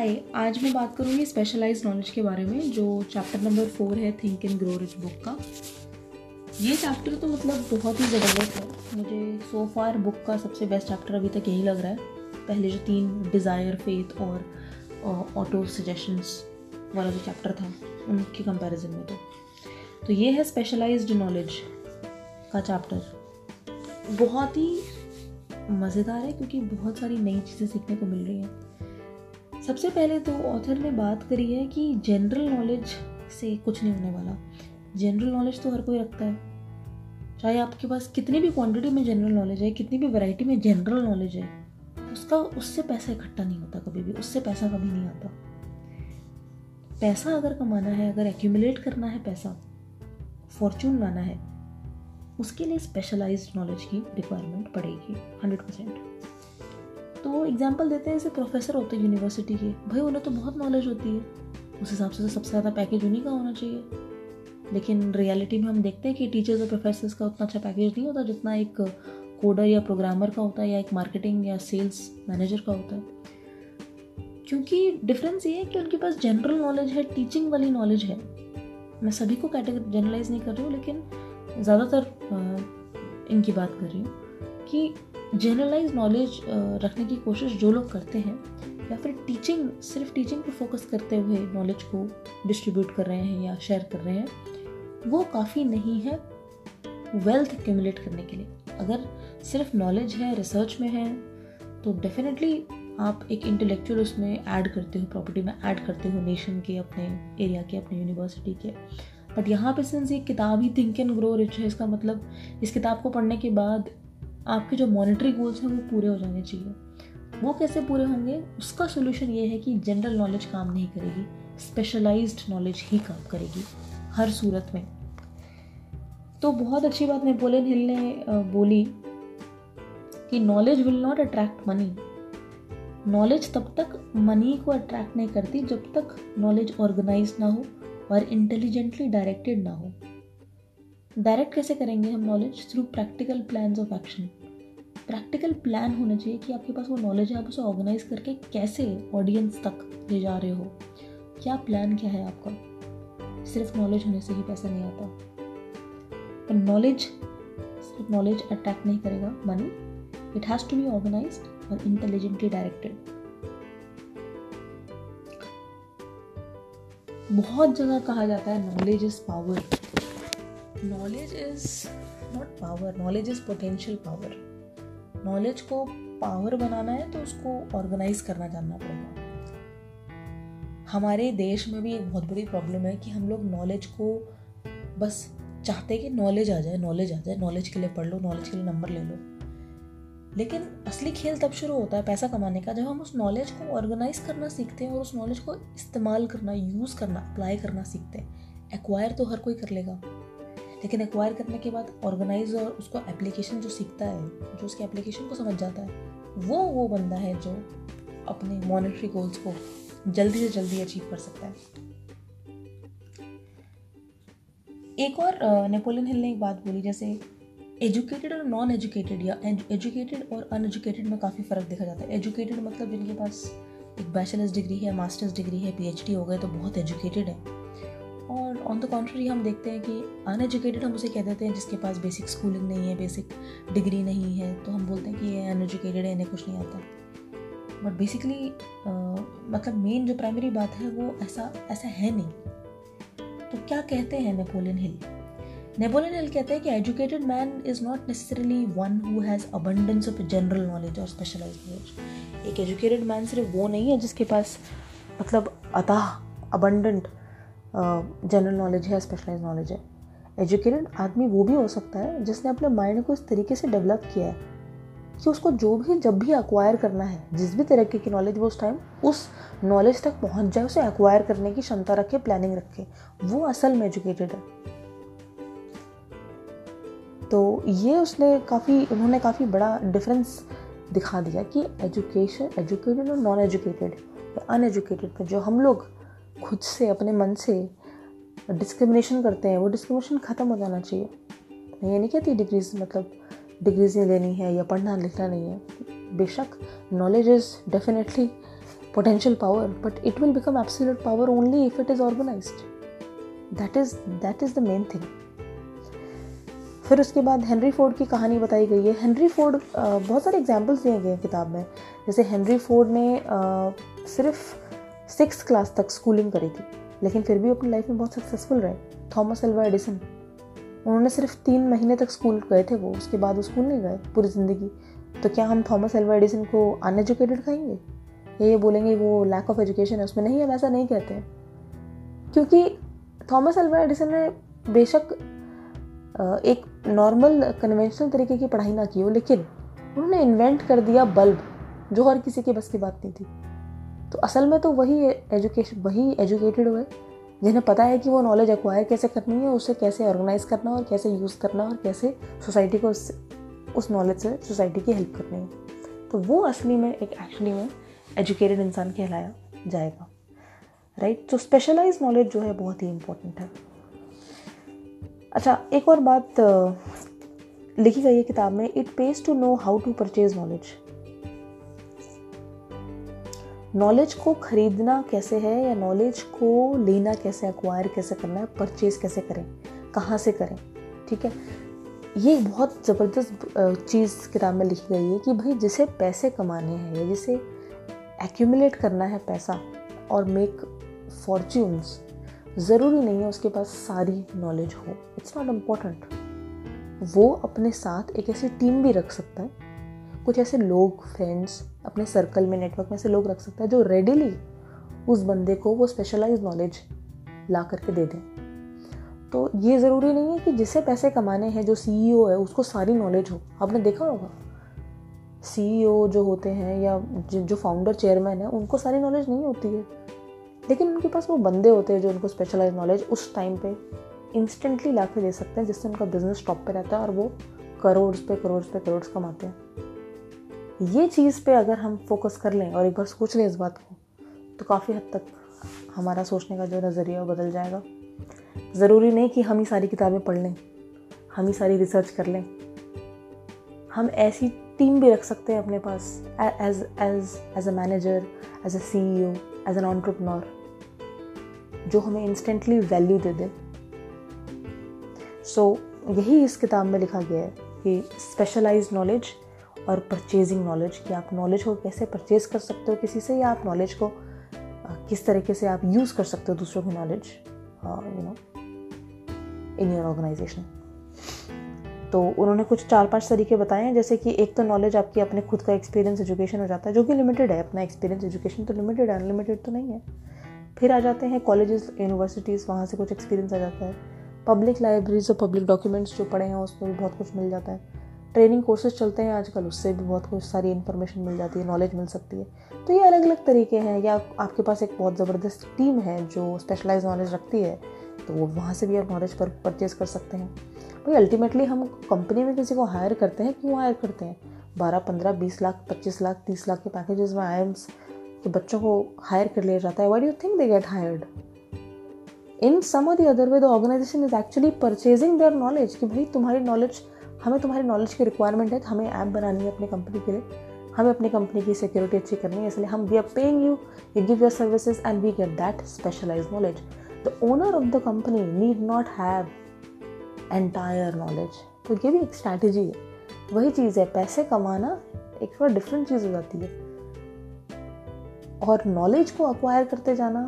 हाय आज मैं बात करूँगी स्पेशलाइज्ड नॉलेज के बारे में, जो चैप्टर नंबर फोर है think and grow rich book का। ये चैप्टर तो मतलब बहुत ही ज़बरदस्त है। मुझे सो फार बुक का सबसे बेस्ट चैप्टर अभी तक यही लग रहा है। पहले जो तीन डिज़ायर फेथ और ऑटो सजेशंस वाला जो चैप्टर था, उनके कंपैरिजन में तो तो ये है स्पेशलाइज्ड नॉलेज का चैप्टर बहुत ही मज़ेदार है, क्योंकि बहुत सारी नई चीज़ें सीखने को मिल रही हैं। सबसे पहले तो ऑथर ने बात करी है कि जनरल नॉलेज से कुछ नहीं होने वाला। जनरल नॉलेज तो हर कोई रखता है। चाहे आपके पास कितनी भी क्वांटिटी में जनरल नॉलेज है, कितनी भी वैरायटी में जनरल नॉलेज है, उसका, उससे पैसा इकट्ठा नहीं होता कभी भी, उससे पैसा कभी नहीं आता। पैसा अगर कमाना है, अगर एक्यूमुलेट करना है पैसा फॉर्चून लाना है, उसके लिए स्पेशलाइज्ड नॉलेज की रिक्वायरमेंट पड़ेगी हंड्रेड परसेंट तो एग्ज़ाम्पल देते हैं जैसे प्रोफेसर होते हैं यूनिवर्सिटी के। भाई, उन्हें तो बहुत नॉलेज होती है। उस हिसाब से तो सबसे ज़्यादा पैकेज उन्हीं का होना चाहिए। लेकिन रियलिटी में हम देखते हैं कि टीचर्स और प्रोफेसर्स का उतना अच्छा पैकेज नहीं होता जितना एक कोडर या प्रोग्रामर का होता है या एक मार्केटिंग या सेल्स मैनेजर का होता है। क्योंकि डिफरेंस ये है कि उनके पास जनरल नॉलेज है टीचिंग वाली नॉलेज है। मैं सभी को कैटेगरी जनरलाइज नहीं कर रही हूँ, लेकिन ज़्यादातर इनकी बात कर रही हूँ कि जनरलाइज नॉलेज रखने की कोशिश जो लोग करते हैं, या फिर टीचिंग सिर्फ़ टीचिंग पर फोकस करते हुए नॉलेज को डिस्ट्रीब्यूट कर रहे हैं या शेयर कर रहे हैं, वो काफ़ी नहीं है वेल्थ एक्यूमुलेट करने के लिए। अगर सिर्फ़ नॉलेज है रिसर्च में है तो डेफिनेटली आप एक इंटेलेक्चुअल उसमें ऐड करते हो प्रॉपर्टी में ऐड करते हो नेशन के, अपने एरिया के, अपने यूनिवर्सिटी के। बट यहाँ पे सिंस ये किताब ही थिंक एंड ग्रो रिच है, इसका मतलब इस किताब को पढ़ने के बाद आपके जो मॉनिटरी गोल्स हैं, वो पूरे हो जाने चाहिए। वो कैसे पूरे होंगे? उसका सोल्यूशन ये है कि जनरल नॉलेज काम नहीं करेगी स्पेशलाइज्ड नॉलेज ही काम करेगी, हर सूरत में। तो बहुत अच्छी बात नेपोलियन हिल ने बोली कि knowledge will not attract money knowledge तब तक मनी को अट्रैक्ट नहीं करती जब तक नॉलेज ऑर्गेनाइज ना हो और इंटेलिजेंटली डायरेक्टेड ना हो। डायरेक्ट कैसे करेंगे हम knowledge through practical plan of action practical plan होना चाहिए कि आपके पास वो नॉलेज है, आप उसे ऑर्गेनाइज करके कैसे ऑडियंस तक ले जा रहे हो? क्या प्लान क्या है आपका? सिर्फ़ नॉलेज होने से ही पैसा नहीं आता। पर नॉलेज सिर्फ़ नॉलेज अट्रैक्ट नहीं करेगा money it has to be organise और इंटेलिजेंटली डायरेक्टेड बहुत जगह कहा जाता है knowledge is power knowledge is not power knowledge is potential power knowledge को पावर बनाना है तो उसको ऑर्गेनाइज करना जानना पड़ेगा। हमारे देश में भी एक बहुत बड़ी प्रॉब्लम है कि हम लोग नॉलेज को बस चाहते हैं कि नॉलेज आ जाए नॉलेज आ जाए। नॉलेज के लिए पढ़ लो नॉलेज के लिए नंबर ले लो। लेकिन असली खेल तब शुरू होता है पैसा कमाने का, जब हम उस नॉलेज को ऑर्गेनाइज करना सीखते हैं और उस नॉलेज को इस्तेमाल करना यूज़ करना अप्लाई करना सीखते हैं। एक्वायर तो हर कोई कर लेगा। लेकिन एक्वायर करने के बाद ऑर्गेनाइज और उसको एप्लीकेशन जो सीखता है, जो उसके एप्लीकेशन को समझ जाता है, वो वो बंदा है जो अपने मॉनिटरी गोल्स को जल्दी से जल्दी अचीव कर सकता है। एक और नेपोलियन हिल ने एक बात बोली, जैसे एजुकेटेड और नॉन एजुकेटेड या एजुकेटेड और अनएजुकेटेड में काफ़ी फ़र्क देखा जाता है। एजुकेटेड मतलब जिनके पास एक बैचलर्स डिग्री है मास्टर्स डिग्री है पीएचडी हो गए तो बहुत एजुकेटेड है। और ऑन द कॉन्ट्री हम देखते हैं कि अनएजुकेटेड हम उसे कह देते हैं जिसके पास बेसिक स्कूलिंग नहीं है बेसिक डिग्री नहीं है तो हम बोलते हैं कि ये अनएजुकेटेड है, इन्हें कुछ नहीं आता। बट बेसिकली मतलब मेन जो प्राइमरी बात है, वो ऐसा ऐसा है नहीं। तो क्या कहते हैं नेपोलियन हिल नेपोलियन हिल कहते हैं कि educated man is not necessarily one who has abundance of general knowledge और स्पेशलाइज नॉलेज एक एजुकेटेड मैन सिर्फ़ वो नहीं है जिसके पास मतलब अतः अबंडेंट जनरल नॉलेज है स्पेशलाइज नॉलेज है। एजुकेटेड आदमी वो भी हो सकता है, जिसने अपने माइंड को इस तरीके से डेवलप किया है कि उसको जो भी, जब भी एक्वायर करना है, जिस भी तरीके की नॉलेज वो उस टाइम उस नॉलेज तक पहुँच जाए, उसे एक्वायर करने की क्षमता रखे प्लानिंग रखे। वो असल में एजुकेटेड है। तो ये उसने काफ़ी, उन्होंने काफ़ी बड़ा डिफरेंस दिखा दिया कि एजुकेशन एजुकेटेड और नॉन एजुकेटेड अनएजुकेटेड में जो हम लोग खुद से, अपने मन से डिस्क्रिमिनेशन करते हैं। वो डिस्क्रिमिनेशन ख़त्म हो जाना चाहिए। मैं ये नहीं कहती डिग्रीज मतलब डिग्रीज नहीं लेनी है या पढ़ना लिखना नहीं है। बेशक knowledge is definitely potential power, but it will become absolute power only if it is organized. That is that is the main thing. फिर उसके बाद हेनरी फोर्ड की कहानी बताई गई है। हेनरी फोर्ड बहुत सारे एग्जाम्पल्स दिए गए हैं किताब में। जैसे हेनरी फोर्ड ने सिर्फ़ सिक्स क्लास तक स्कूलिंग करी थी, लेकिन फिर भी अपनी लाइफ में बहुत सक्सेसफुल रहे। Thomas Alva Edison. उन्होंने सिर्फ़ तीन महीने तक स्कूल गए थे वो, उसके बाद वो स्कूल नहीं गए पूरी ज़िंदगी। तो क्या हम थॉमस एल्वा एडिसन को अनएजुकेटेड या ये बोलेंगे वो लैक ऑफ़ एजुकेशन है, उसमें नहीं हम ऐसा नहीं कहते हैं। क्योंकि थॉमस एल्वा एडिसन ने बेशक एक नॉर्मल कन्वेंशनल तरीके की पढ़ाई ना की हो, लेकिन उन्होंने इन्वेंट कर दिया बल्ब, जो हर किसी के बस की बात नहीं थी। तो असल में तो वही एजुकेशन वही एजुकेटेड हुए, जिन्हें पता है कि वो नॉलेज एक्वायर कैसे करनी है, उसे कैसे ऑर्गेनाइज करना और कैसे यूज़ करना और कैसे सोसाइटी को उस उस नॉलेज से सोसाइटी की हेल्प करनी है। तो वो असली में एक एक्चुअली में एजुकेटेड इंसान कहलाया जाएगा। राइट तो स्पेशलाइज नॉलेज जो है बहुत ही इम्पोर्टेंट है। अच्छा एक और बात लिखी गई है किताब में it pays to know how to purchase knowledge knowledge को खरीदना कैसे है या नॉलेज को लेना कैसे अक्वायर कैसे करना है परचेज कैसे करें, कहाँ से करें, ठीक है? ये बहुत ज़बरदस्त चीज़ किताब में लिखी गई है कि भाई जिसे पैसे कमाने हैं या जिसे एक्यूमुलेट करना है पैसा और मेक फॉर्च्यून्स ज़रूरी नहीं है उसके पास सारी नॉलेज हो। इट्स नॉट इंपॉर्टेंट वो अपने साथ एक ऐसी टीम भी रख सकता है कुछ ऐसे लोग फ्रेंड्स अपने सर्कल में नेटवर्क में ऐसे लोग रख सकता है जो रेडिली उस बंदे को वो स्पेशलाइज नॉलेज ला करके दे दें। तो ये ज़रूरी नहीं है कि जिसे पैसे कमाने हैं, जो सीईओ है, उसको सारी नॉलेज हो। आपने देखा होगा? सीईओ जो होते हैं या जो फाउंडर चेयरमैन है, उनको सारी नॉलेज नहीं होती है। लेकिन उनके पास वो बंदे होते हैं जो उनको स्पेशलाइज नॉलेज उस टाइम पे इंस्टेंटली ला के दे सकते हैं, जिससे उनका बिज़नेस टॉप पे रहता है और वो करोड़ पे करोड़ पे, करोड़ कमाते हैं। ये चीज़ पे अगर हम फोकस कर लें और एक बार सोच लें इस बात को तो काफ़ी हद तक हमारा सोचने का जो नज़रिया वो बदल जाएगा। ज़रूरी नहीं कि हम ही सारी किताबें पढ़ लें हम ही सारी रिसर्च कर लें। हम ऐसी टीम भी रख सकते हैं अपने पास as as as a manager as a C E as an entrepreneur जो हमें इंस्टेंटली वैल्यू दे दे। सो so, यही इस किताब में लिखा गया है कि स्पेशलाइज नॉलेज और परचेजिंग नॉलेज कि आप नॉलेज को कैसे परचेज कर सकते हो किसी से, या आप नॉलेज को किस तरीके से आप यूज़ कर सकते हो दूसरों की knowledge you know in your organisation तो उन्होंने कुछ चार पाँच तरीके बताए हैं, जैसे कि एक तो नॉलेज आपकी अपने खुद का एक्सपीरियंस एजुकेशन हो जाता है, जो कि लिमिटेड है, अपना एक्सपीरियंस एजुकेशन तो लिमिटेड है अनलिमिटेड तो नहीं है। फिर आ जाते हैं कॉलेजेस यूनिवर्सिटीज़ वहाँ से कुछ एक्सपीरियंस आ जाता है। पब्लिक लाइब्रेरीज और पब्लिक डॉक्यूमेंट्स जो पढ़े हैं, उसमें भी बहुत कुछ मिल जाता है। ट्रेनिंग कोर्सेज चलते हैं आजकल, उससे भी बहुत कुछ सारी इन्फॉर्मेशन मिल जाती है नॉलेज मिल सकती है। तो ये अलग अलग तरीके हैं, या आपके पास एक बहुत ज़बरदस्त टीम है जो स्पेशलाइज नॉलेज रखती है तो वो वहाँ से भी आप नॉलेज पर परचेज कर सकते हैं। भाई अल्टीमेटली हम कंपनी में किसी को हायर करते हैं, क्यों हायर करते हैं? बारह, पंद्रह, बीस लाख, पच्चीस लाख, तीस लाख के पैकेजेस में आई के बच्चों को हायर कर लिया जाता है। Why you think they get hired in some or other way the organisation is actually purchasing their knowledge कि भाई, तुम्हारी नॉलेज हमें तुम्हारी नॉलेज की रिक्वायरमेंट है तो हमें ऐप बनानी है अपनी कंपनी के लिए। हमें अपनी कंपनी की सिक्योरिटी अच्छी करनी है, इसलिए हम we are paying you you give your services and we get that specialise knowledge the owner of the company need not have entire knowledge तो ये भी एक स्ट्रैटेजी है। वही चीज़ है, पैसे कमाना एक थोड़ा डिफरेंट चीज़ हो जाती है। और नॉलेज को अक्वायर करते जाना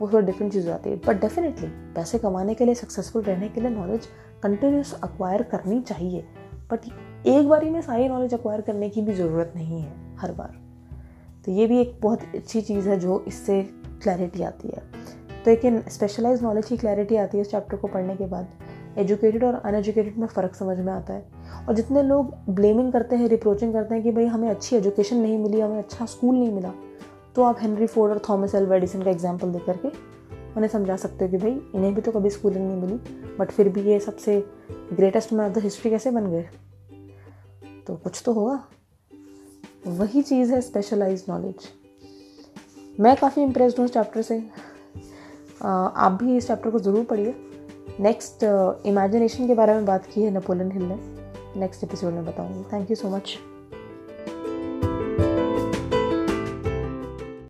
वो थोड़ा डिफरेंट चीज़ हो जाती है। बट डेफिनेटली पैसे कमाने के लिए सक्सेसफुल रहने के लिए नॉलेज कंटिन्यूस अक्वायर करनी चाहिए। बट एक बार ही में सारी नॉलेज अक्वायर करने की भी ज़रूरत नहीं है, हर बार। तो ये भी एक बहुत अच्छी चीज़ है जो इससे क्लैरिटी आती है। तो एक स्पेशलाइज नॉलेज की क्लैरिटी आती है इस चैप्टर को पढ़ने के बाद। एजुकेटेड और अनएजुकेटेड में फ़र्क समझ में आता है। और जितने लोग ब्लेमिंग करते हैं रिप्रोचिंग करते हैं कि भाई हमें अच्छी एजुकेशन नहीं मिली, हमें अच्छा स्कूल नहीं मिला तो आप हेनरी फोर्ड और थॉमस एल्वा एडिसन का एग्ज़ाम्पल दे करके उन्हें समझा सकते हो कि भाई, इन्हें भी तो कभी स्कूलिंग नहीं मिली बट फिर भी ये सबसे greatest man of the history कैसे बन गए? तो कुछ तो होगा। वही चीज़ है स्पेशलाइज नॉलेज मैं काफ़ी इम्प्रेस्ड हूँ इस चैप्टर से। आप भी इस चैप्टर को ज़रूर पढ़िए। नेक्स्ट इमेजिनेशन के बारे में बात की है नेपोलियन हिल ने। नेक्स्ट एपिसोड में बताऊँगी। Thank you so much